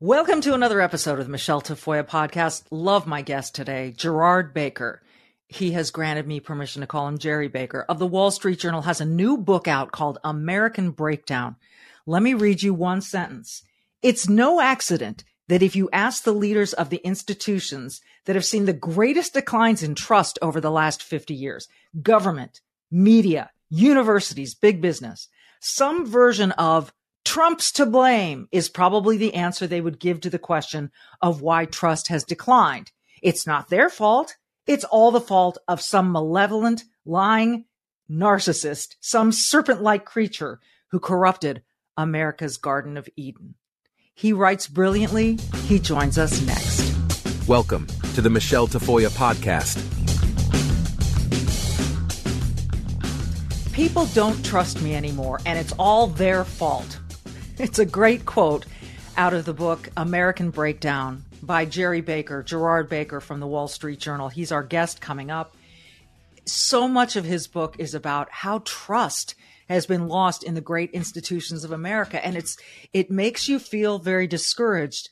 Welcome to another episode of the Michele Tafoya podcast. Love my guest today, Gerard Baker. He has granted me permission to call him Gerry Baker of the Wall Street Journal has a new book out called American Breakdown. Let me read you one sentence. It's no accident that if you ask the leaders of the institutions that have seen the greatest declines in trust over the last 50 years, government, media, universities, big business, some version of Trump's to blame is probably the answer they would give to the question of why trust has declined. It's not their fault. It's all the fault of some malevolent, lying narcissist, some serpent like creature who corrupted America's Garden of Eden. He writes brilliantly. He joins us next. Welcome to the Michele Tafoya podcast. People don't trust me anymore, and it's all their fault. It's a great quote out of the book American Breakdown by Gerry Baker, Gerard Baker from the Wall Street Journal. He's our guest coming up. So much of his book is about how trust has been lost in the great institutions of America. And it's, it makes you feel very discouraged.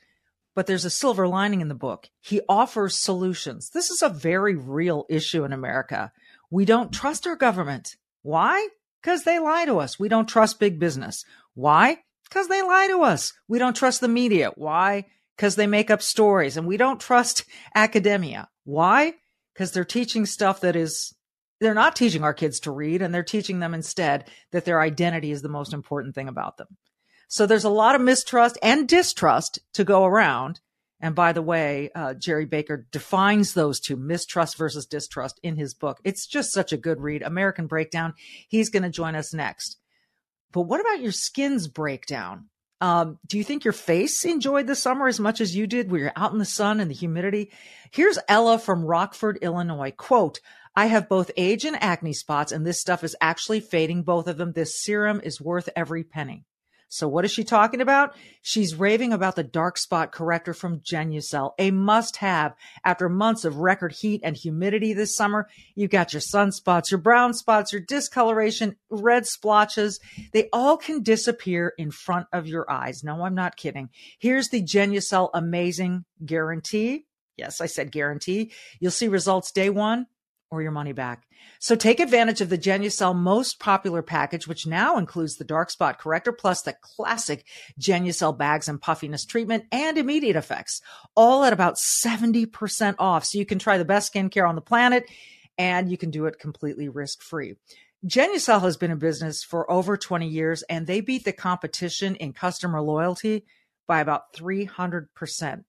But there's a silver lining in the book. He offers solutions. This is a very real issue in America. We don't trust our government. Why? Because they lie to us. We don't trust big business. Why? Because they lie to us. We don't trust the media. Why? Because they make up stories and we don't trust academia. Why? Because they're teaching stuff that is, they're not teaching our kids to read and they're teaching them instead that their identity is the most important thing about them. So there's a lot of mistrust and distrust to go around. And by the way, uh, Gerry Baker defines those two, mistrust versus distrust, in his book. It's just such a good read. American Breakdown. He's going to join us next. But what about your skin's breakdown? Um, do you think your face enjoyed the summer as much as you did? We were out in the sun and the humidity. Here's Ella from Rockford, Illinois. Quote, I have both age and acne spots, and this stuff is actually fading both of them. This serum is worth every penny. So what is she talking about? She's raving about the dark spot corrector from Genucel, a must have after months of record heat and humidity this summer. You got your sunspots, your brown spots, your discoloration, red splotches. They all can disappear in front of your eyes. No, I'm not kidding. Here's the Genucel amazing guarantee. Yes, I said guarantee. You'll see results day one or your money back. So take advantage of the Genucel most popular package, which now includes the dark spot corrector plus the classic Genucel bags and puffiness treatment and immediate effects, all at about 70% off. So you can try the best skincare on the planet and you can do it completely risk free. Genucel has been in business for over 20 years and they beat the competition in customer loyalty by about 300%.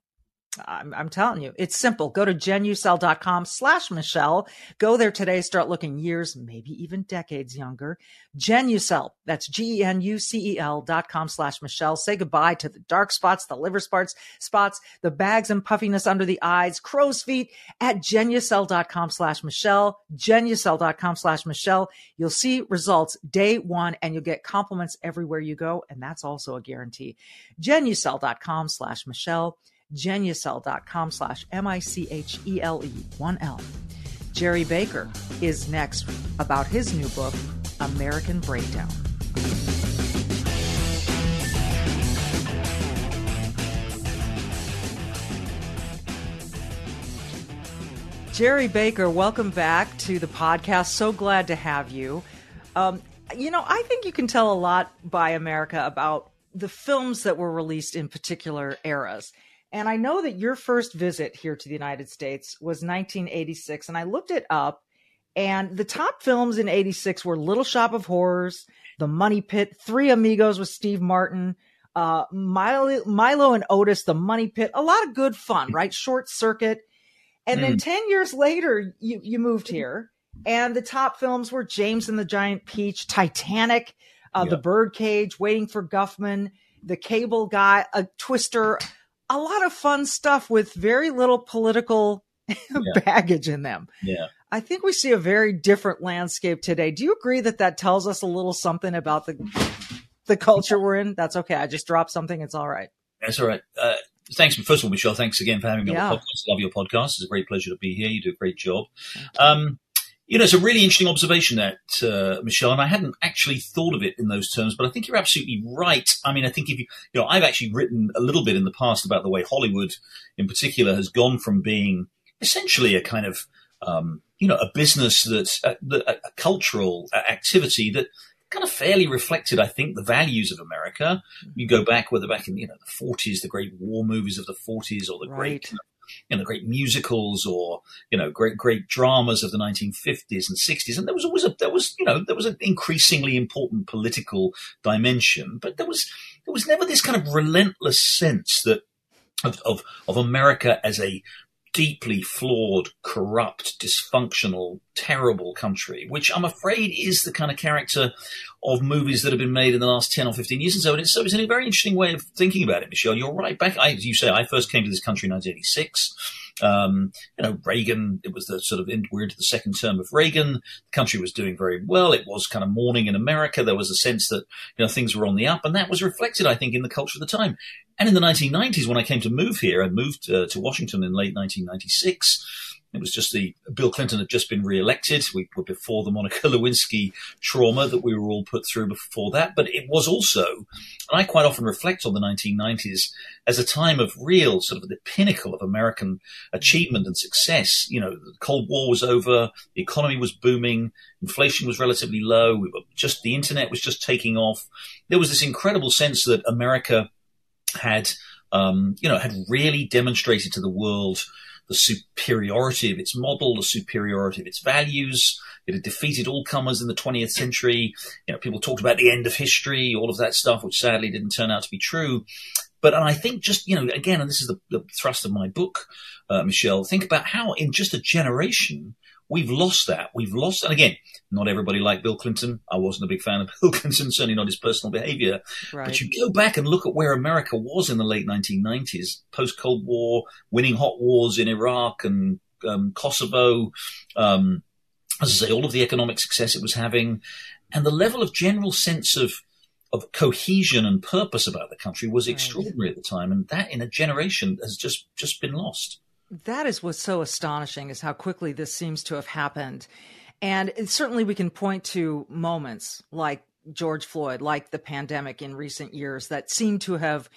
I'm, I'm, telling you, it's simple. Go to genucel.com slash Michele. Go there today. Start looking years, maybe even decades younger. Genucel. That's G-E-N-U-C-E-L dot com slash Michele. Say goodbye to the dark spots, the liver spots, spots, the bags and puffiness under the eyes, crow's feet at genucel.com slash Michele. Genucel.com slash Michele. You'll see results day one and you'll get compliments everywhere you go. And that's also a guarantee. Genucel.com slash Michele genucel.com slash M-I-C-H-E-L-E, one L. Gerry Baker is next about his new book, American Breakdown. Gerry Baker, welcome back to the podcast. So glad to have you. Um, you know, I think you can tell a lot by America about the films that were released in particular eras. And I know that your first visit here to the United States was 1986. And I looked it up, and the top films in 86 were Little Shop of Horrors, The Money Pit, Three Amigos with Steve Martin, uh, Milo, Milo and Otis, The Money Pit. A lot of good fun, right? Short Circuit. And mm. then 10 years later, you, you moved here, and the top films were James and the Giant Peach, Titanic, uh, yep. The Birdcage, Waiting for Guffman the cable guy, a twister, a lot of fun stuff with very little political yeah. baggage in them. Yeah. I think we see a very different landscape today. Do you agree that that tells us a little something about the the culture we're in? That's okay. I just dropped something. It's all right. That's all right. Uh, thanks. First of all, Michele, thanks again for having me yeah. on the podcast. I Love your podcast. It's a great pleasure to be here. You do a great job. Um, you know, it's a really interesting observation that, uh, Michele, and I hadn't actually thought of it in those terms, but I think you're absolutely right. I mean, I think if you, you know, I've actually written a little bit in the past about the way Hollywood in particular has gone from being essentially a kind of, um, you know, a business that's a, a, cultural activity that kind of fairly reflected, I think, the values of America. You go back, whether back in, you know, the 40s, the great war movies of the 40s or the right. great you know, great musicals or, you know, great, great dramas of the 1950s and 60s. And there was always a, there was, you know, there was an increasingly important political dimension, but there was, there was never this kind of relentless sense that of, of, of America as a deeply flawed, corrupt, dysfunctional, terrible country, which I'm afraid is the kind of character of movies that have been made in the last 10 or 15 years and so. And it's, so it's a very interesting way of thinking about it, Michele. You're right. Back, I, as you say, I first came to this country in 1986. Um, you know, Reagan, it was the sort of, we're into the second term of Reagan. The country was doing very well. It was kind of morning in America. There was a sense that, you know, things were on the up. And that was reflected, I think, in the culture of the time. And in the 1990s, when I came to move here, I moved uh, to Washington in late 1996. It was just the Bill Clinton had just been re-elected. We were before the Monica Lewinsky trauma that we were all put through before that. But it was also, and I quite often reflect on the 1990s as a time of real sort of the pinnacle of American achievement and success. You know, the Cold War was over, the economy was booming, inflation was relatively low. We just the internet was just taking off. There was this incredible sense that America had, um, you know, had really demonstrated to the world the superiority of its model, the superiority of its values. It had defeated all comers in the 20th century. You know, people talked about the end of history, all of that stuff, which sadly didn't turn out to be true. But and I think just, you know, again, and this is the, the thrust of my book, uh, Michele, think about how in just a generation, We've lost that. We've lost, and again, not everybody liked Bill Clinton. I wasn't a big fan of Bill Clinton, certainly not his personal behavior. Right. But you go back and look at where America was in the late 1990s, post Cold War, winning hot wars in Iraq and um, Kosovo. Um, as I say, all of the economic success it was having, and the level of general sense of of cohesion and purpose about the country was extraordinary right. at the time, and that in a generation has just just been lost. That is what's so astonishing is how quickly this seems to have happened. And certainly we can point to moments like George Floyd, like the pandemic in recent years that seem to have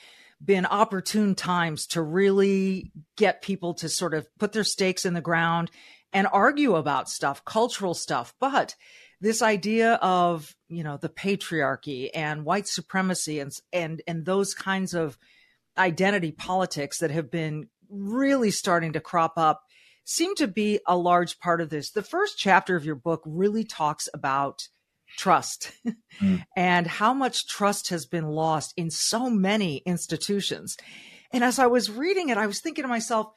been opportune times to really get people to sort of put their stakes in the ground and argue about stuff, cultural stuff. But this idea of, you know, the patriarchy and white supremacy and, and, and those kinds of identity politics that have been really starting to crop up seem to be a large part of this. The first chapter of your book really talks about trust mm. and how much trust has been lost in so many institutions. And as I was reading it, I was thinking to myself,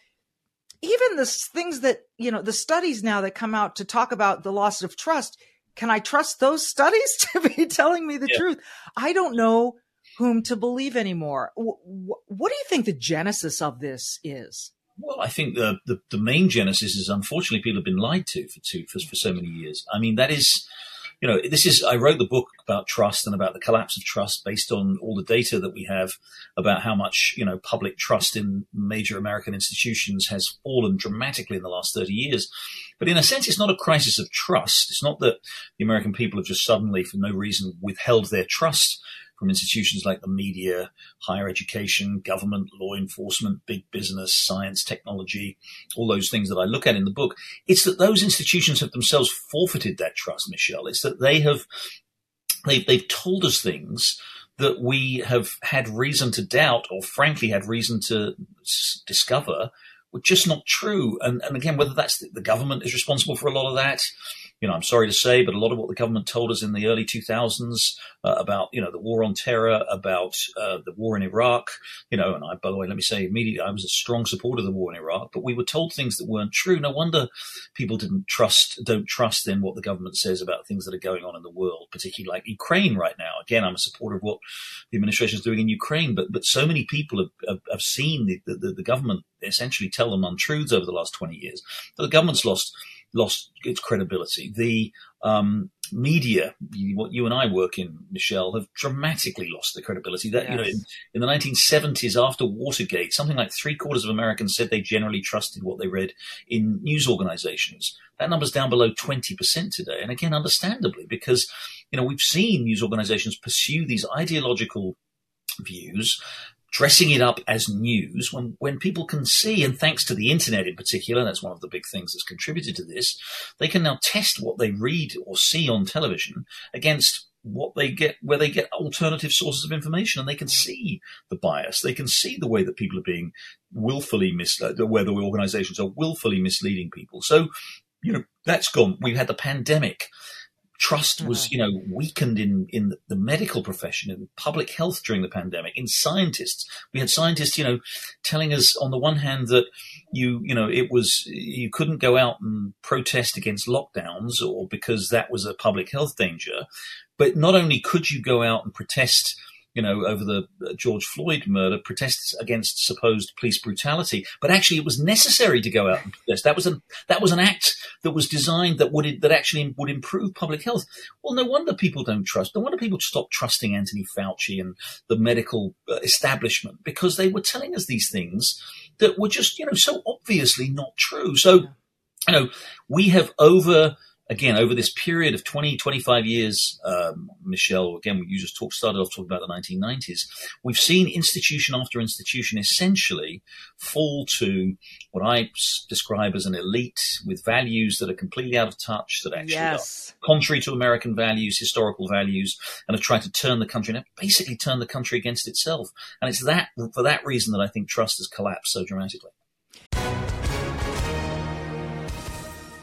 even the things that, you know, the studies now that come out to talk about the loss of trust, can I trust those studies to be telling me the yeah. truth? I don't know whom to believe anymore. what do you think the genesis of this is? Well, I think the, the, the main genesis is unfortunately people have been lied to for two for, for so many years. I mean, that is, you know, this is I wrote the book about trust and about the collapse of trust based on all the data that we have about how much you know public trust in major American institutions has fallen dramatically in the last thirty years. But in a sense, it's not a crisis of trust. It's not that the American people have just suddenly, for no reason, withheld their trust from institutions like the media, higher education, government, law enforcement, big business, science, technology, all those things that I look at in the book. It's that those institutions have themselves forfeited that trust, Michele. It's that they have, they've, they've told us things that we have had reason to doubt or frankly had reason to s- discover were just not true. And, and again, whether that's the, the government is responsible for a lot of that, you know, I'm sorry to say, but a lot of what the government told us in the early 2000s uh, about, you know, the war on terror, about uh, the war in Iraq, you know, and I, by the way, let me say immediately, I was a strong supporter of the war in Iraq, but we were told things that weren't true. No wonder people didn't trust, don't trust in what the government says about things that are going on in the world, particularly like Ukraine right now. Again, I'm a supporter of what the administration is doing in Ukraine, but but so many people have, have, have seen the, the, the government essentially tell them untruths over the last 20 years. The government's lost lost its credibility. The um, media, what you and I work in, Michele, have dramatically lost the credibility. That yes. you know, in, in, the 1970s, after Watergate, something like three quarters of Americans said they generally trusted what they read in news organizations. That number's down below 20% today, and again, understandably, because you know we've seen news organizations pursue these ideological views dressing it up as news when, when people can see, and thanks to the internet in particular, that's one of the big things that's contributed to this, they can now test what they read or see on television against what they get, where they get alternative sources of information, and they can mm. see the bias. They can see the way that people are being willfully misled, uh, where the organizations are willfully misleading people. So, you know, that's gone. We've had the pandemic Trust was, mm-hmm. you know, weakened in, in the medical profession, in public health during the pandemic, in scientists. We had scientists, you know, telling us on the one hand that you, you know, it was, you couldn't go out and protest against lockdowns or because that was a public health danger. But not only could you go out and protest you know, over the uh, George Floyd murder, protests against supposed police brutality. But actually, it was necessary to go out and protest. That was an that was an act that was designed that would that actually would improve public health. Well, no wonder people don't trust. No wonder people stop trusting Anthony Fauci and the medical uh, establishment because they were telling us these things that were just you know so obviously not true. So, you know, we have over again, over this period of 20, 25 years, um, Michele, again, you just talk, started off talking about the 1990s, we've seen institution after institution essentially fall to what I describe as an elite with values that are completely out of touch, that actually yes. are contrary to American values, historical values, and have tried to turn the country, and basically turn the country against itself. And it's that, for that reason that I think trust has collapsed so dramatically.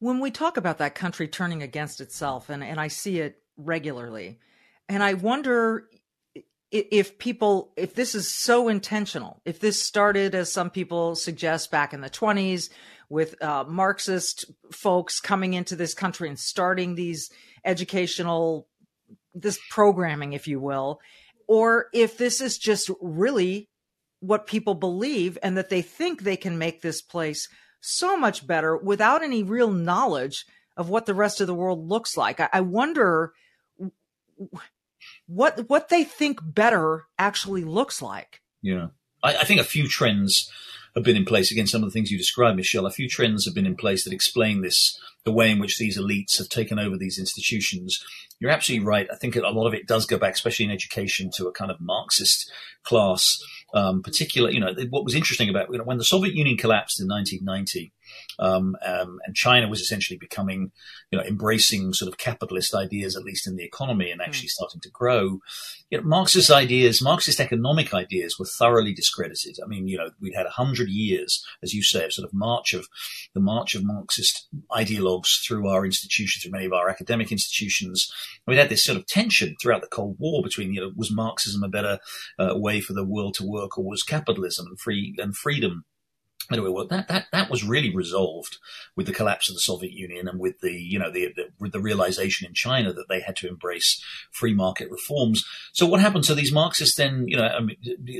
when we talk about that country turning against itself, and, and I see it regularly, and I wonder if people, if this is so intentional, if this started, as some people suggest, back in the 20s with uh, Marxist folks coming into this country and starting these educational, this programming, if you will, or if this is just really what people believe and that they think they can make this place so much better without any real knowledge of what the rest of the world looks like. I, I wonder what what they think better actually looks like. Yeah, I, I think a few trends have been in place. Again, some of the things you described, Michele, a few trends have been in place that explain this, the way in which these elites have taken over these institutions. You're absolutely right. I think a lot of it does go back, especially in education, to a kind of Marxist class um, particular, you know, what was interesting about you know, when the Soviet Union collapsed in 1990, um, um, and China was essentially becoming, you know, embracing sort of capitalist ideas, at least in the economy, and actually mm. starting to grow. You know, Marxist ideas, Marxist economic ideas, were thoroughly discredited. I mean, you know, we'd had a hundred years, as you say, of sort of march of the march of Marxist ideologues through our institutions, through many of our academic institutions. We'd had this sort of tension throughout the Cold War between, you know, was Marxism a better uh, way for the world to work, or was capitalism and free and freedom Anyway, well, that, that, that was really resolved with the collapse of the Soviet Union and with the, you know, the, the, with the realization in China that they had to embrace free market reforms. So what happened? So these Marxists then, you know, I mean,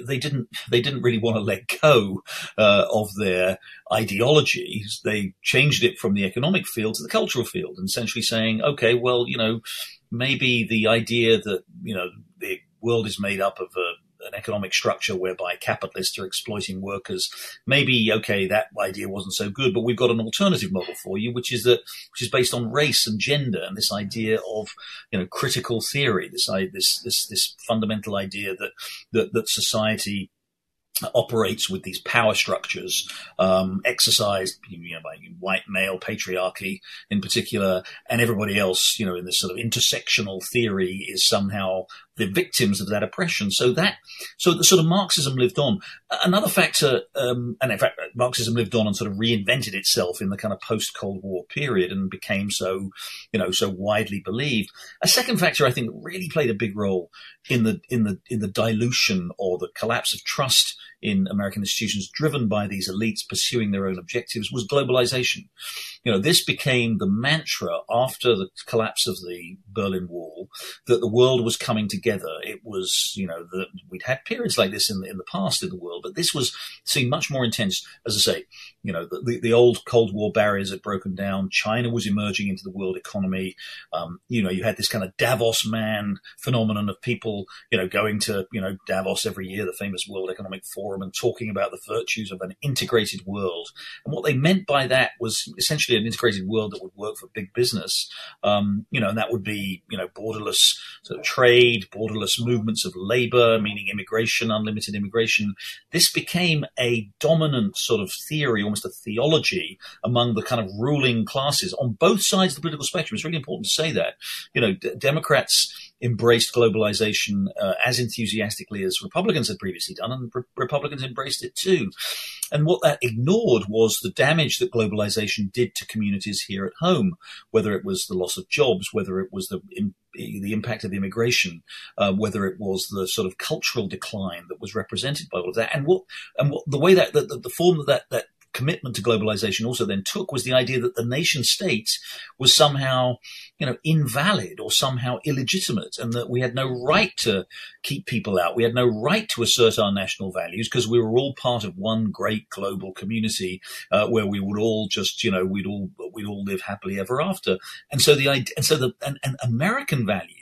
they didn't, they didn't really want to let go, uh, of their ideologies. They changed it from the economic field to the cultural field and essentially saying, okay, well, you know, maybe the idea that, you know, the world is made up of a, an economic structure whereby capitalists are exploiting workers. Maybe okay, that idea wasn't so good, but we've got an alternative model for you, which is that which is based on race and gender and this idea of you know critical theory, this this this this fundamental idea that that that society operates with these power structures um, exercised you know, by white male patriarchy in particular, and everybody else, you know, in this sort of intersectional theory is somehow the victims of that oppression. So that, so the sort of Marxism lived on. Another factor, um, and in fact, Marxism lived on and sort of reinvented itself in the kind of post Cold War period and became so, you know, so widely believed. A second factor, I think, really played a big role in the in the in the dilution or the collapse of trust in American institutions driven by these elites pursuing their own objectives was globalization. You know, this became the mantra after the collapse of the Berlin Wall that the world was coming together. It was, you know, that we'd had periods like this in the, in the past in the world, but this was seen much more intense. As I say, you know, the, the old Cold War barriers had broken down. China was emerging into the world economy. Um, you know, you had this kind of Davos man phenomenon of people, you know, going to, you know, Davos every year, the famous World Economic Forum, and talking about the virtues of an integrated world. And what they meant by that was essentially an integrated world that would work for big business. Um, you know, and that would be, you know, borderless sort of trade, borderless movements of labor, meaning immigration, unlimited immigration. This became a dominant sort of theory, almost a theology among the kind of ruling classes on both sides of the political spectrum. It's really important to say that. You know, d- Democrats embraced globalization uh, as enthusiastically as Republicans had previously done, and re- Republicans embraced it too. And what that ignored was the damage that globalization did to communities here at home, whether it was the loss of jobs, whether it was the the impact of immigration, uh, whether it was the sort of cultural decline that was represented by all of that, and what and what the way that the, the form that that, that commitment to globalization also then took was the idea that the nation state was somehow, you know, invalid or somehow illegitimate and that we had no right to keep people out. We had no right to assert our national values because we were all part of one great global community uh, where we would all just, you know, we'd all, we'd all live happily ever after. And so the idea, and so the, and, and American values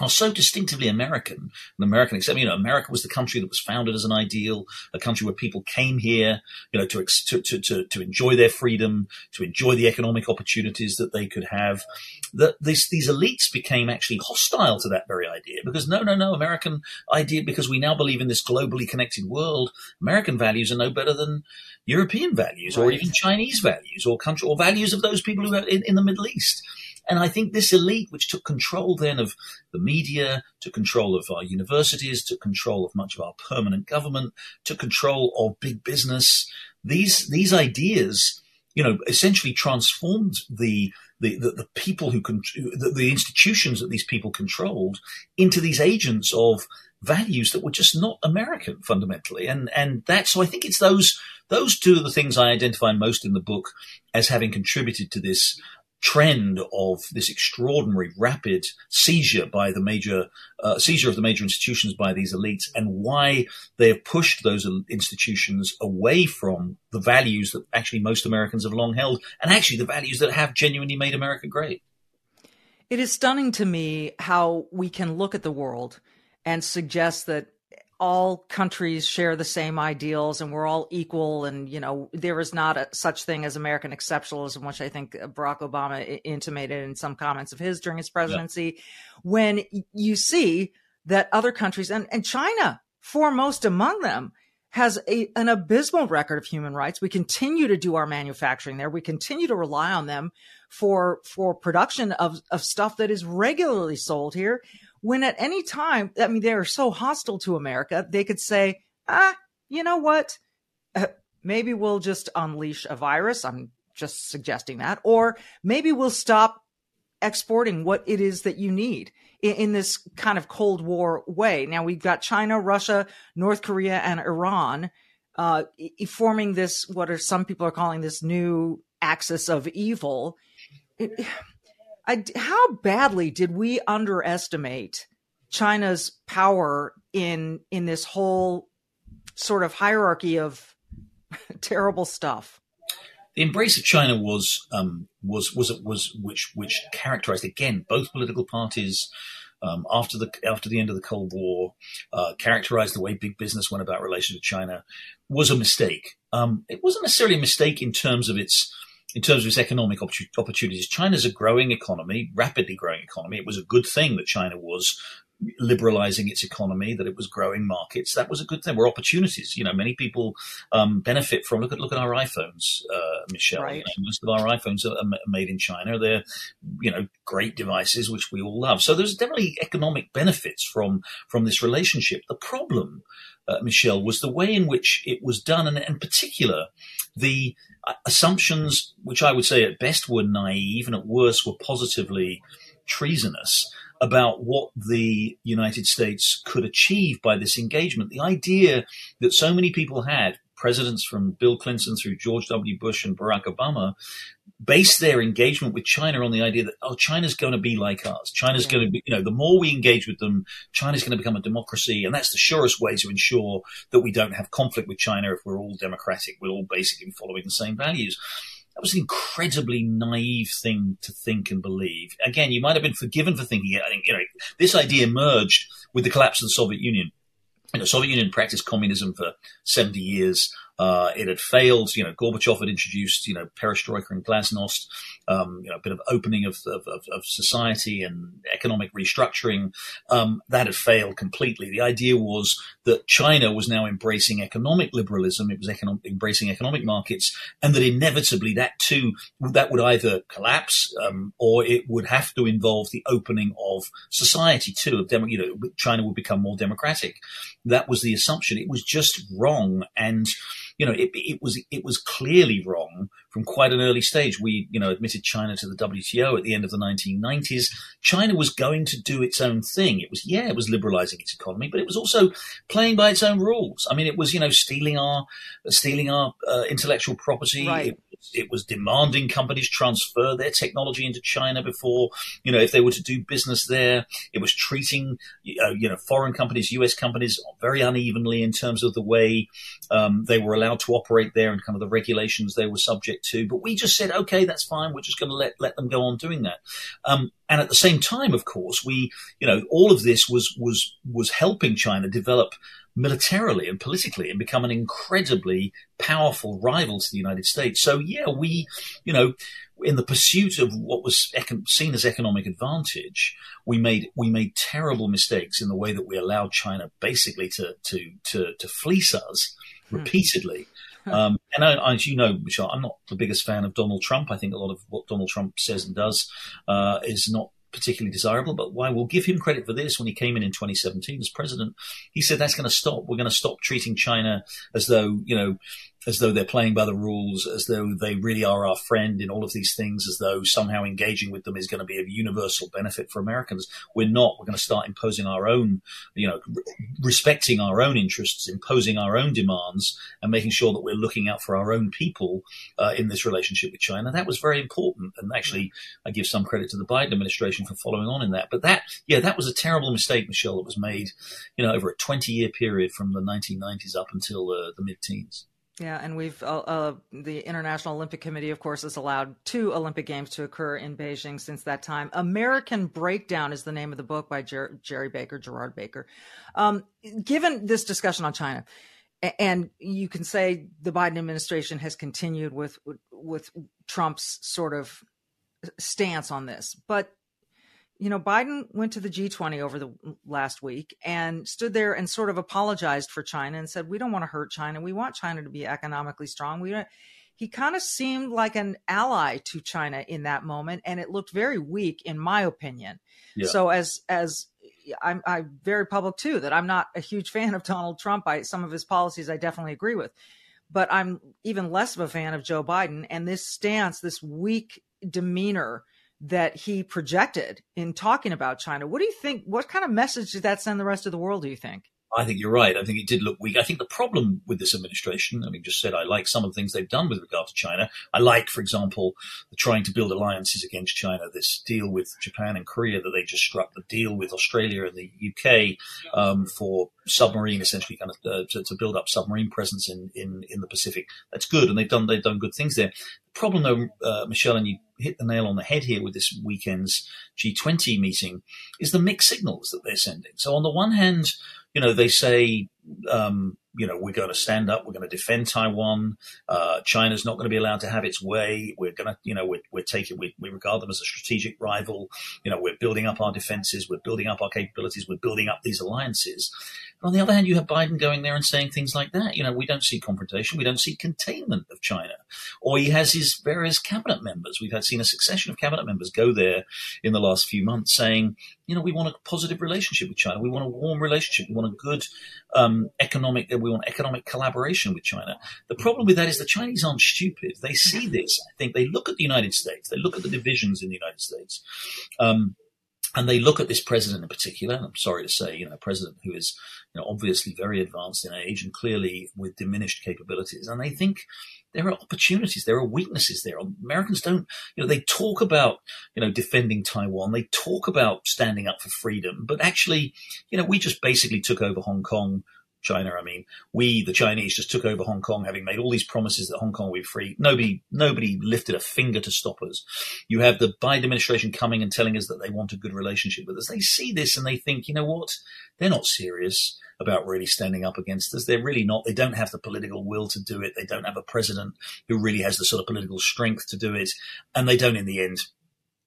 are so distinctively American, an American, except, you know, America was the country that was founded as an ideal, a country where people came here, you know, to, to, to, to, enjoy their freedom, to enjoy the economic opportunities that they could have. That this, these elites became actually hostile to that very idea because no, no, no, American idea, because we now believe in this globally connected world, American values are no better than European values right. or even Chinese values or country or values of those people who are in, in the Middle East. And I think this elite, which took control then of the media, took control of our universities, took control of much of our permanent government, took control of big business, these, these ideas, you know, essentially transformed the, the, the, the people who, con- the, the institutions that these people controlled into these agents of values that were just not American fundamentally. And, and that, so I think it's those, those two are the things I identify most in the book as having contributed to this trend of this extraordinary rapid seizure by the major uh, seizure of the major institutions by these elites and why they have pushed those institutions away from the values that actually most Americans have long held and actually the values that have genuinely made America great. It is stunning to me how we can look at the world and suggest that all countries share the same ideals and we're all equal and you know there is not a, such thing as american exceptionalism which i think barack obama intimated in some comments of his during his presidency. Yeah. when you see that other countries and, and china foremost among them has a, an abysmal record of human rights. We continue to do our manufacturing there. We continue to rely on them for for production of, of stuff that is regularly sold here when at any time, I mean, they are so hostile to America, they could say, ah, you know what? Uh, maybe we'll just unleash a virus. I'm just suggesting that. Or maybe we'll stop exporting what it is that you need in, in, this kind of Cold War way. Now we've got China, Russia, North Korea, and Iran uh, forming this, what are some people are calling this new axis of evil. It, I, how badly did we underestimate China's power in in this whole sort of hierarchy of terrible stuff? The embrace of China was um, was was was which which characterized again both political parties. Um, after the after the end of the Cold War, uh, characterized the way big business went about relations with China was a mistake. Um, it wasn't necessarily a mistake in terms of its in terms of its economic opportunities. China's a growing economy, rapidly growing economy. It was a good thing that China was liberalizing its economy, that it was growing markets. That was a good thing. Were opportunities. You know, many people um, benefit from. Look at look at our iPhones, uh, Michele. Right. You know, most of our iPhones are, made in China. They're you know great devices which we all love. So there's definitely economic benefits from from this relationship. The problem, uh, Michele, was the way in which it was done, and in particular, the uh, assumptions, which I would say at best were naive and at worst were positively treasonous about what the United States could achieve by this engagement. The idea that so many people had, presidents from Bill Clinton through George W. Bush and Barack Obama, based their engagement with China on the idea that, oh, China's going to be like us. China's yeah. going to be, you know, the more we engage with them, China's going to become a democracy. And that's the surest way to ensure that we don't have conflict with China if we're all democratic. We're all basically following the same values. That was an incredibly naive thing to think and believe. Again, you might have been forgiven for thinking it. I think, you know, this idea emerged with the collapse of the Soviet Union. Know, Soviet Union practiced communism for 70 years. Uh, it had failed. You know, Gorbachev had introduced, you know, perestroika and glasnost, um, you know, a bit of opening of, of, of society and economic restructuring. Um, that had failed completely. The idea was that China was now embracing economic liberalism. It was embracing economic markets and that inevitably that too, that would either collapse, um, or it would have to involve the opening of society too. Of you know, China would become more democratic. That was the assumption. It was just wrong. And, you know, it, it was it was clearly wrong from quite an early stage. We, you know, admitted China to the WTO at the end of the 1990s. China was going to do its own thing. It was, yeah, it was liberalizing its economy, but it was also playing by its own rules. I mean, it was, you know, stealing our stealing our uh, intellectual property. Right. It, it was demanding companies transfer their technology into China before, you know, if they were to do business there. It was treating, uh, you know, foreign companies, U.S. companies very unevenly in terms of the way um, they were allowed to operate there and kind of the regulations they were subject to. But we just said, okay, that's fine. We're just going to let let them go on doing that. Um, and at the same time, of course, we, you know, all of this was was was helping China develop militarily and politically and become an incredibly powerful rival to the United States. So yeah, we, you know, in the pursuit of what was econ- seen as economic advantage, we made we made terrible mistakes in the way that we allowed China basically to to to, to fleece us hmm. repeatedly. Um, and I, as you know, Michele, I'm not the biggest fan of Donald Trump. I think a lot of what Donald Trump says and does uh, is not particularly desirable. But why we'll give him credit for this when he came in in 2017 as president, he said that's going to stop. We're going to stop treating China as though you know as though they're playing by the rules, as though they really are our friend in all of these things, as though somehow engaging with them is going to be of universal benefit for Americans. We're not. We're going to start imposing our own, you know, respecting our own interests, imposing our own demands, and making sure that we're looking out for our own people uh, in this relationship with China. That was very important. And actually, I give some credit to the Biden administration for following on in that. But that, yeah, that was a terrible mistake, Michele, that was made, you know, over a 20 year period from the 1990s up until uh, the mid teens. Yeah, and we've uh, uh, the International Olympic Committee, of course, has allowed two Olympic Games to occur in Beijing since that time. American Breakdown is the name of the book by Jer- Gerry Baker, Gerard Baker. Um, given this discussion on China, and you can say the Biden administration has continued with with Trump's sort of stance on this, but you know, Biden went to the G20 over the last week and stood there and sort of apologized for China and said, "We don't want to hurt China. We want China to be economically strong." We don't. he kind of seemed like an ally to China in that moment, and it looked very weak, in my opinion. Yeah. So, as as I'm, I'm very public too that I'm not a huge fan of Donald Trump. I some of his policies I definitely agree with, but I'm even less of a fan of Joe Biden. And this stance, this weak demeanor that he projected in talking about China. What do you think? What kind of message did that send the rest of the world? Do you think? I think you're right. I think it did look weak. I think the problem with this administration, I mean, just said I like some of the things they've done with regard to China. I like, for example, trying to build alliances against China. This deal with Japan and Korea that they just struck, the deal with Australia and the UK um, for submarine, essentially, kind of uh, to, to, build up submarine presence in, in in the Pacific. That's good, and they've done they've done good things there. The problem, though, uh, Michele, and you hit the nail on the head here with this weekend's G20 meeting, is the mixed signals that they're sending. So on the one hand you know, they say, um, you know, we're going to stand up, we're going to defend Taiwan. Uh, China's not going to be allowed to have its way. We're going to, you know, we're, we're taking, we, we regard them as a strategic rival. You know, we're building up our defenses, we're building up our capabilities, we're building up these alliances. on the other hand, you have Biden going there and saying things like that. You know, we don't see confrontation, we don't see containment of China. Or he has his various cabinet members. We've had seen a succession of cabinet members go there in the last few months saying, you know, we want a positive relationship with China. We want a warm relationship. We want a good um, economic. We want economic collaboration with China. The problem with that is the Chinese aren't stupid. They see this. I think they look at the United States. They look at the divisions in the United States. Um, and they look at this president in particular. I'm sorry to say, you know, a president who is, you know, obviously very advanced in age and clearly with diminished capabilities, and they think there are opportunities, there are weaknesses there. Americans don't, you know, they talk about, you know, defending Taiwan, they talk about standing up for freedom, but actually, you know, we just basically took over Hong Kong China. I mean, we, the Chinese, just took over Hong Kong, having made all these promises that Hong Kong would be free. Nobody, nobody lifted a finger to stop us. You have the Biden administration coming and telling us that they want a good relationship with us. They see this and they think, you know what? They're not serious about really standing up against us. They're really not. They don't have the political will to do it. They don't have a president who really has the sort of political strength to do it. And they don't, in the end,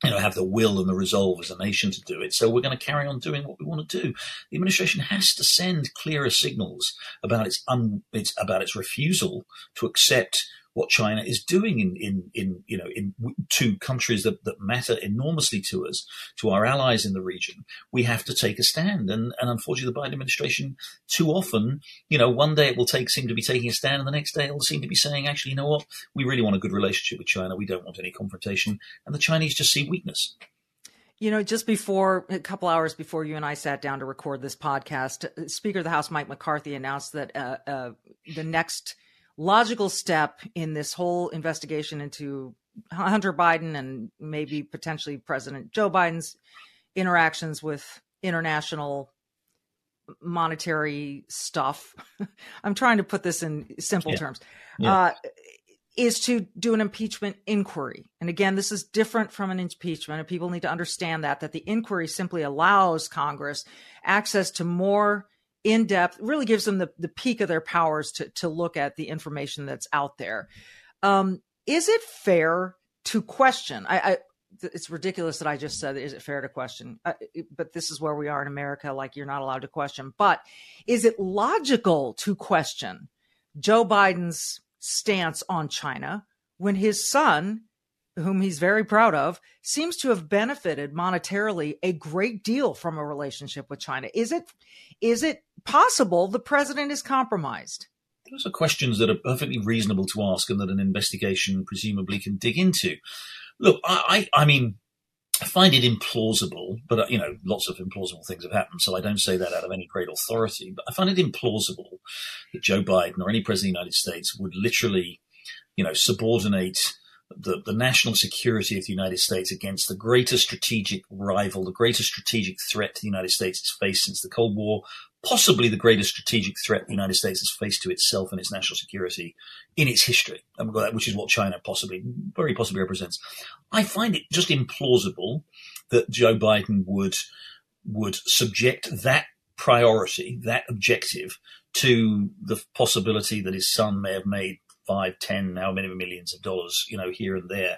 you know, have the will and the resolve as a nation to do it. So we're going to carry on doing what we want to do. The administration has to send clearer signals about its, un, its about its refusal to accept what China is doing in, in, in you know, in two countries that, that matter enormously to us, to our allies in the region, we have to take a stand. And, and unfortunately, the Biden administration too often, you know, one day it will take, seem to be taking a stand and the next day it will seem to be saying, actually, you know what? We really want a good relationship with China. We don't want any confrontation. And the Chinese just see weakness. You know, just before a couple hours before you and I sat down to record this podcast, Speaker of the House Mike McCarthy announced that uh, uh, the next logical step in this whole investigation into Hunter Biden and maybe potentially President Joe Biden's interactions with international monetary stuff. I'm trying to put this in simple yeah. terms. Yeah. Uh, is to do an impeachment inquiry. And again, this is different from an impeachment, and people need to understand that that the inquiry simply allows Congress access to more in depth, really gives them the, the peak of their powers to, to look at the information that's out there. Um, is it fair to question? I, I, it's ridiculous that I just said, is it fair to question? Uh, but this is where we are in America. Like you're not allowed to question. But is it logical to question Joe Biden's stance on China when his son whom he's very proud of, seems to have benefited monetarily a great deal from a relationship with China. Is it is it possible the president is compromised? Those are questions that are perfectly reasonable to ask and that an investigation presumably can dig into. Look, I, I, I mean, I find it implausible, but you know, lots of implausible things have happened, so I don't say that out of any great authority. But I find it implausible that Joe Biden or any president of the United States would literally, you know, subordinate the, the national security of the United States against the greatest strategic rival, the greatest strategic threat the United States has faced since the Cold War, possibly the greatest strategic threat the United States has faced to itself and its national security in its history, which is what China possibly, very possibly represents. I find it just implausible that Joe Biden would would subject that priority, that objective, to the possibility that his son may have made five, ten, now many millions of dollars, you know, here and there.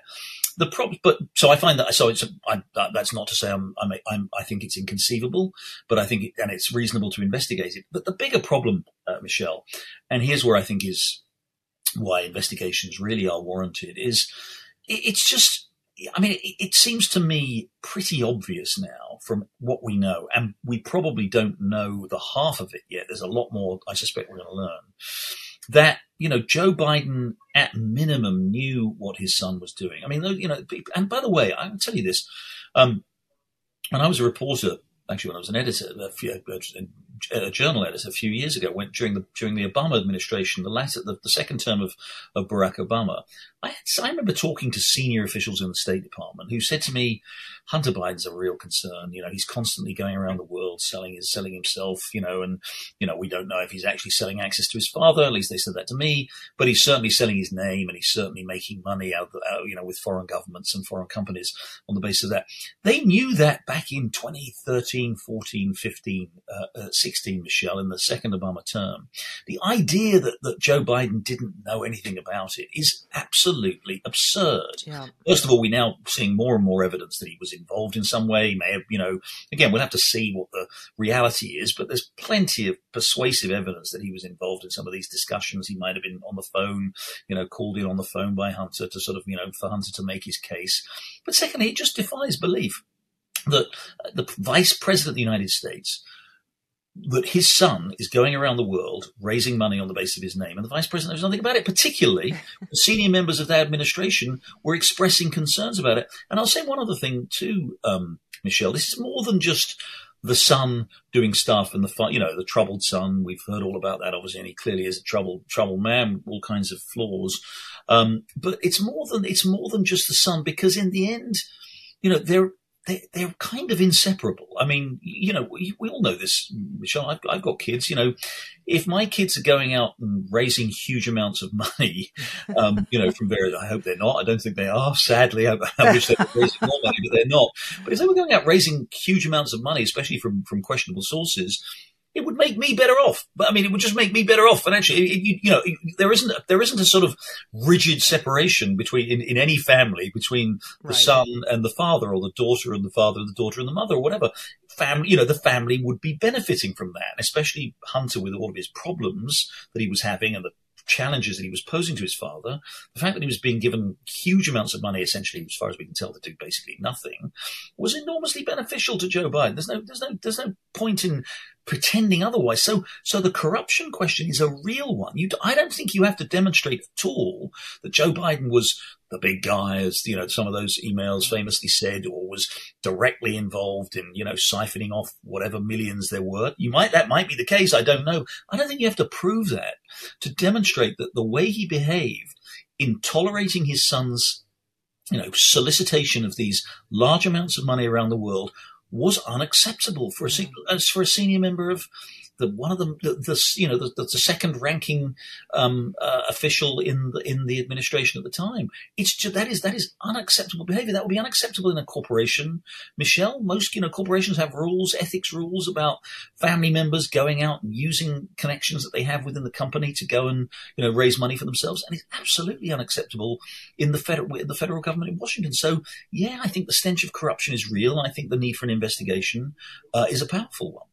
The problem, but so I find that so it's that's not to say I'm, I'm, I'm, i think it's inconceivable, but I think it, and it's reasonable to investigate it. But the bigger problem, uh, Michele, and here's where I think is why investigations really are warranted is it, it's just I mean, it, it, seems to me pretty obvious now from what we know, and we probably don't know the half of it yet. There's a lot more I suspect we're going to learn that you know Joe Biden at minimum knew what his son was doing. I mean, you know, and by the way, I will tell you this: um, when I was a reporter, actually when I was an editor, a journal editor a few years ago, went during the during the Obama administration, the latter, the, the second term of, of Barack Obama. I, had, I remember talking to senior officials in the State Department who said to me, Hunter Biden's a real concern. You know, he's constantly going around the world selling his selling himself. You know, and you know we don't know if he's actually selling access to his father. At least they said that to me. But he's certainly selling his name, and he's certainly making money out, out you know, with foreign governments and foreign companies on the basis of that. They knew that back in 2013, 14, 15, uh, uh, 16, Michele, in the second Obama term. The idea that that Joe Biden didn't know anything about it is absolutely absurd. Yeah. First of all, we're now seeing more and more evidence that he was involved in some way. He may have, you know, again, we'll have to see what the reality is, but there's plenty of persuasive evidence that he was involved in some of these discussions. He might have been on the phone, you know, called in on the phone by Hunter to sort of, you know, for Hunter to make his case. But secondly, it just defies belief that the vice president of the United States that his son is going around the world raising money on the basis of his name, and the vice president knows nothing about it. Particularly, the senior members of that administration were expressing concerns about it. And I'll say one other thing too, um, Michele. This is more than just the son doing stuff and the you know the troubled son. We've heard all about that, obviously, and he clearly is a troubled troubled man, all kinds of flaws. Um, but it's more than it's more than just the son because in the end, you know, there they, they're kind of inseparable. I mean, you know, we, we all know this, Michele. I've, I've, got kids. You know, if my kids are going out and raising huge amounts of money, um, you know, from various, I hope they're not. I don't think they are. Sadly, I, I wish they were raising more money, but they're not. But if they were going out raising huge amounts of money, especially from from questionable sources, it would make me better off. But I mean, it would just make me better off financially. It, you, you, know, there isn't a, there isn't a sort of rigid separation between in, in any family between the right. son and the father, or the daughter and the father, and the daughter and the mother, or whatever. Family, you know, the family would be benefiting from that, especially Hunter with all of his problems that he was having and the challenges that he was posing to his father, the fact that he was being given huge amounts of money, essentially, as far as we can tell, to do basically nothing, was enormously beneficial to Joe Biden. There's no, there's no, there's no point in pretending otherwise. So, so the corruption question is a real one. You, I don't think you have to demonstrate at all that Joe Biden was the big guy, as you know, some of those emails famously said, or was directly involved in, you know, siphoning off whatever millions there were. You might, that might be the case. I don't know. I don't think you have to prove that to demonstrate that the way he behaved in tolerating his son's, you know, solicitation of these large amounts of money around the world was unacceptable for a as for a senior member of the one of them, the, the you know, the, the second ranking um, uh, official in the in the administration at the time. It's just, that is that is unacceptable behavior. That would be unacceptable in a corporation. Michele, most you know corporations have rules, ethics rules about family members going out and using connections that they have within the company to go and you know raise money for themselves, and it's absolutely unacceptable in the federal in the federal government in Washington. So yeah, I think the stench of corruption is real. I think the need for an investigation uh, is a powerful one.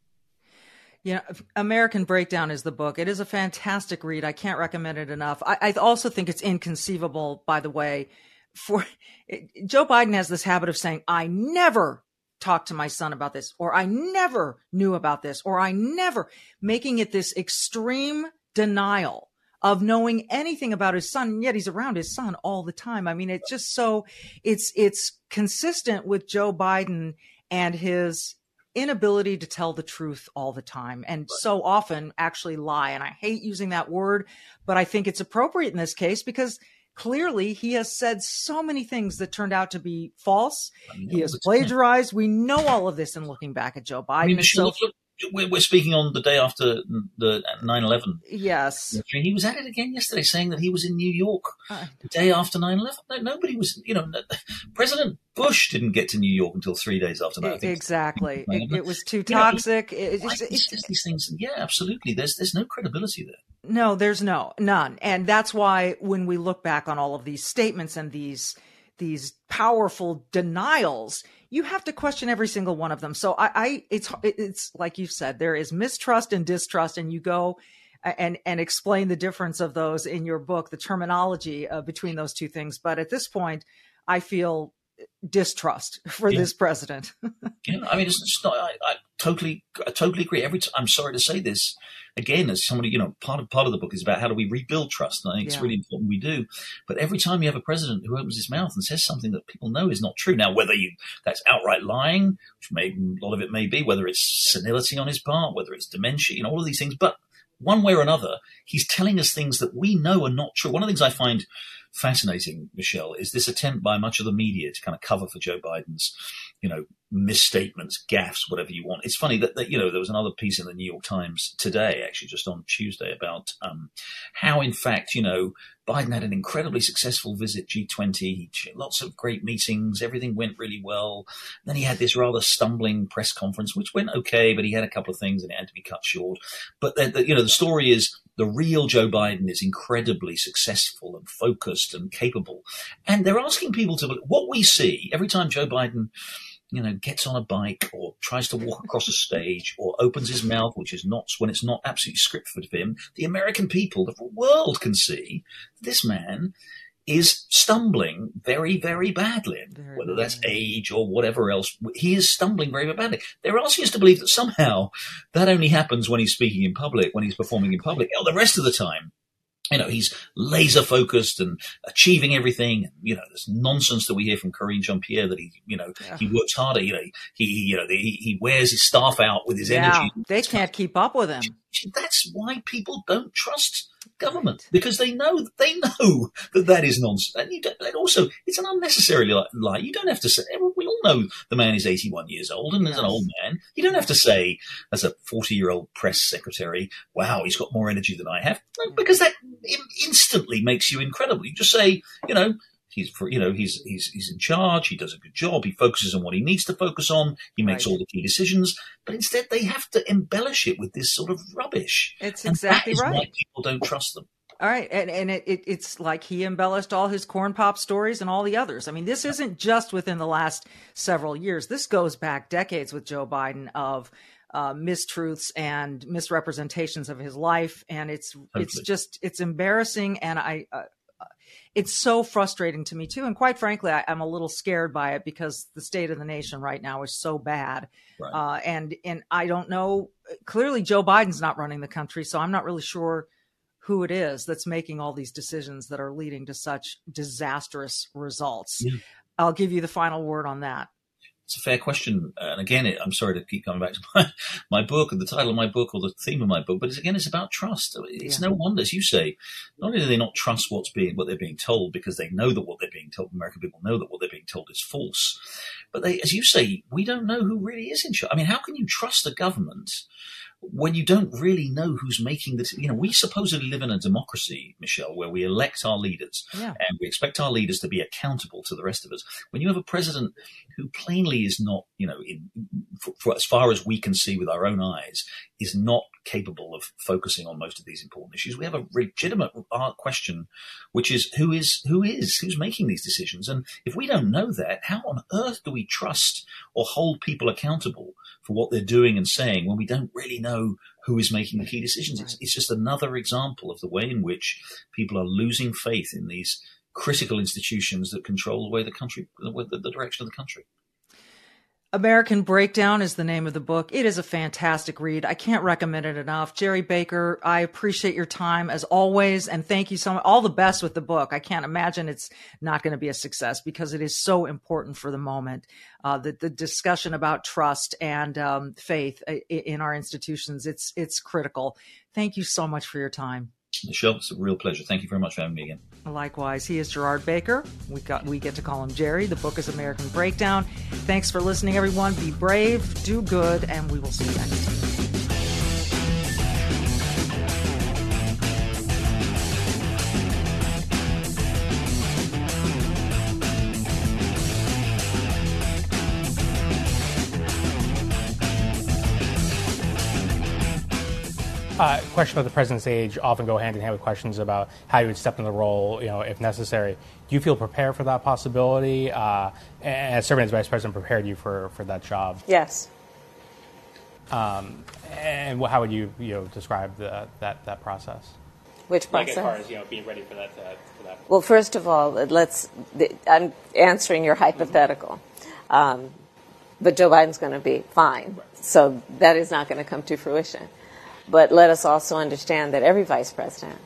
Yeah, American Breakdown is the book. It is a fantastic read. I can't recommend it enough. I, I also think it's inconceivable, by the way, for it, Joe Biden has this habit of saying, I never talked to my son about this, or I never knew about this, or I never, making it this extreme denial of knowing anything about his son. And yet he's around his son all the time. I mean, it's just so, it's, it's consistent with Joe Biden and his inability to tell the truth all the time and right. so often actually lie. And I hate using that word, but I think it's appropriate in this case because clearly he has said so many things that turned out to be false. He has plagiarized. We know all of this in looking back at Joe Biden. I mean, so, look, we're speaking on the day after the 9-11. Yes. He was at it again yesterday saying that he was in New York uh, the day after 9-11. No, nobody was, you know, President Bush didn't get to New York until three days after that. Exactly. It, it, was too toxic. You know, it, it's, it's, it's, these things, yeah, absolutely. There's, there's no credibility there. No, there's no, none. And that's why when we look back on all of these statements and these, these powerful denials, you have to question every single one of them. So I, I it's it's like you've said, there is mistrust and distrust, and you go and and explain the difference of those in your book, the terminology uh, between those two things. But at this point, I feel distrust for yeah. this president. yeah, I mean, it's, it's not. I, I, totally, I totally agree. Every time, I'm sorry to say this again, as somebody, you know, part of part of the book is about how do we rebuild trust, and I think yeah. it's really important we do. But every time you have a president who opens his mouth and says something that people know is not true, now whether you that's outright lying, which may a lot of it may be, whether it's senility on his part, whether it's dementia, you know, all of these things, but one way or another, he's telling us things that we know are not true. One of the things I find fascinating, Michele, is this attempt by much of the media to kind of cover for Joe Biden's, you know, misstatements, gaffes, whatever you want. It's funny that, that, you know there was another piece in the New York Times today, actually just on Tuesday, about um, how in fact you know Biden had an incredibly successful visit G20, lots of great meetings, everything went really well. Then he had this rather stumbling press conference, which went okay, but he had a couple of things and it had to be cut short. But the, the, you know the story is the real Joe Biden is incredibly successful and focused and capable, and they're asking people to what we see every time Joe Biden you know, gets on a bike or tries to walk across a stage or opens his mouth, which is not when it's not absolutely scripted for him, the American people, the world can see this man is stumbling very, very badly. Very whether that's age or whatever else, he is stumbling very, very badly. They're asking us to believe that somehow that only happens when he's speaking in public, when he's performing in public. Oh, the rest of the time, you know, he's laser focused and achieving everything. You know, there's nonsense that we hear from Karine Jean Pierre that he, you know, yeah. he works harder. You know, he, he you know, he, he wears his staff out with his yeah, energy. They can't keep up with him. That's why people don't trust government because they know they know that that is nonsense. And, you don't, and also, it's an unnecessary lie. You don't have to say. We all know the man is 81 years old and is an old man. You don't have to say, as a 40 year old press secretary, "Wow, he's got more energy than I have," no, mm. because that instantly makes you incredible. You just say, you know, He's, for, you know, he's, he's, he's in charge. He does a good job. He focuses on what he needs to focus on. He makes right. all the key decisions. But instead, they have to embellish it with this sort of rubbish. It's exactly right. Why people don't trust them. All right, and and it, it, it's like he embellished all his corn pop stories and all the others. I mean, this isn't just within the last several years. This goes back decades with Joe Biden of uh, mistruths and misrepresentations of his life, and it's Hopefully. it's just it's embarrassing. And I uh, it's so frustrating to me too. And quite frankly, I, am a little scared by it because the state of the nation right now is so bad. Right. Uh, and and I don't know. Clearly, Joe Biden's not running the country, so I'm not really sure who it is that's making all these decisions that are leading to such disastrous results. Yeah. I'll give you the final word on that it's a fair question. Uh, and again, it, I'm sorry to keep coming back to my, my book and the title of my book or the theme of my book, but it's, again, it's about trust. It's yeah. no wonder, as you say, not only do they not trust what's being, what they're being told because they know that what they're being told, American people know that what they're being told is false. But they, as you say, we don't know who really is in charge. I mean, how can you trust a government when you don't really know who's making this, you know, we supposedly live in a democracy, Michele, where we elect our leaders yeah. and we expect our leaders to be accountable to the rest of us. When you have a president who plainly is not, you know, in, for, for as far as we can see with our own eyes, is not capable of focusing on most of these important issues, we have a legitimate uh, question, which is who is who is who's making these decisions, and if we don't know that, how on earth do we trust or hold people accountable for what they're doing and saying when we don't really know who is making the key decisions. It's, it's just another example of the way in which people are losing faith in these critical institutions that control the way the country, the, the direction of the country. American Breakdown is the name of the book. It is a fantastic read. I can't recommend it enough. Gerry Baker, I appreciate your time as always, and thank you so much. All the best with the book. I can't imagine it's not going to be a success because it is so important for the moment. Uh, the, the discussion about trust and um, faith uh, in our institutions, it's it's critical. Thank you so much for your time. Michele, it's a real pleasure. Thank you very much for having me again. Likewise, he is Gerard Baker. We got we get to call him Gerry. The book is American Breakdown. Thanks for listening, everyone. Be brave, do good, and we will see you next time. Questions about the president's age often go hand in hand with questions about how you would step in the role, you know, if necessary. Do you feel prepared for that possibility? Uh, and serving as vice president prepared you for, for that job? Yes. Um, and how would you, you know, describe the, that, that process? Which process? Like as far as you know, being ready for that. Uh, for that. Well, first of all, let's. I'm answering your hypothetical. Um, but Joe Biden's going to be fine. So that is not going to come to fruition. But let us also understand that every vice president,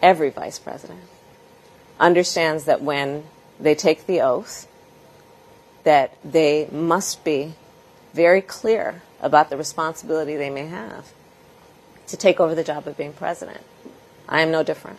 every vice president, understands that when they take the oath, that they must be very clear about the responsibility they may have to take over the job of being president. I am no different.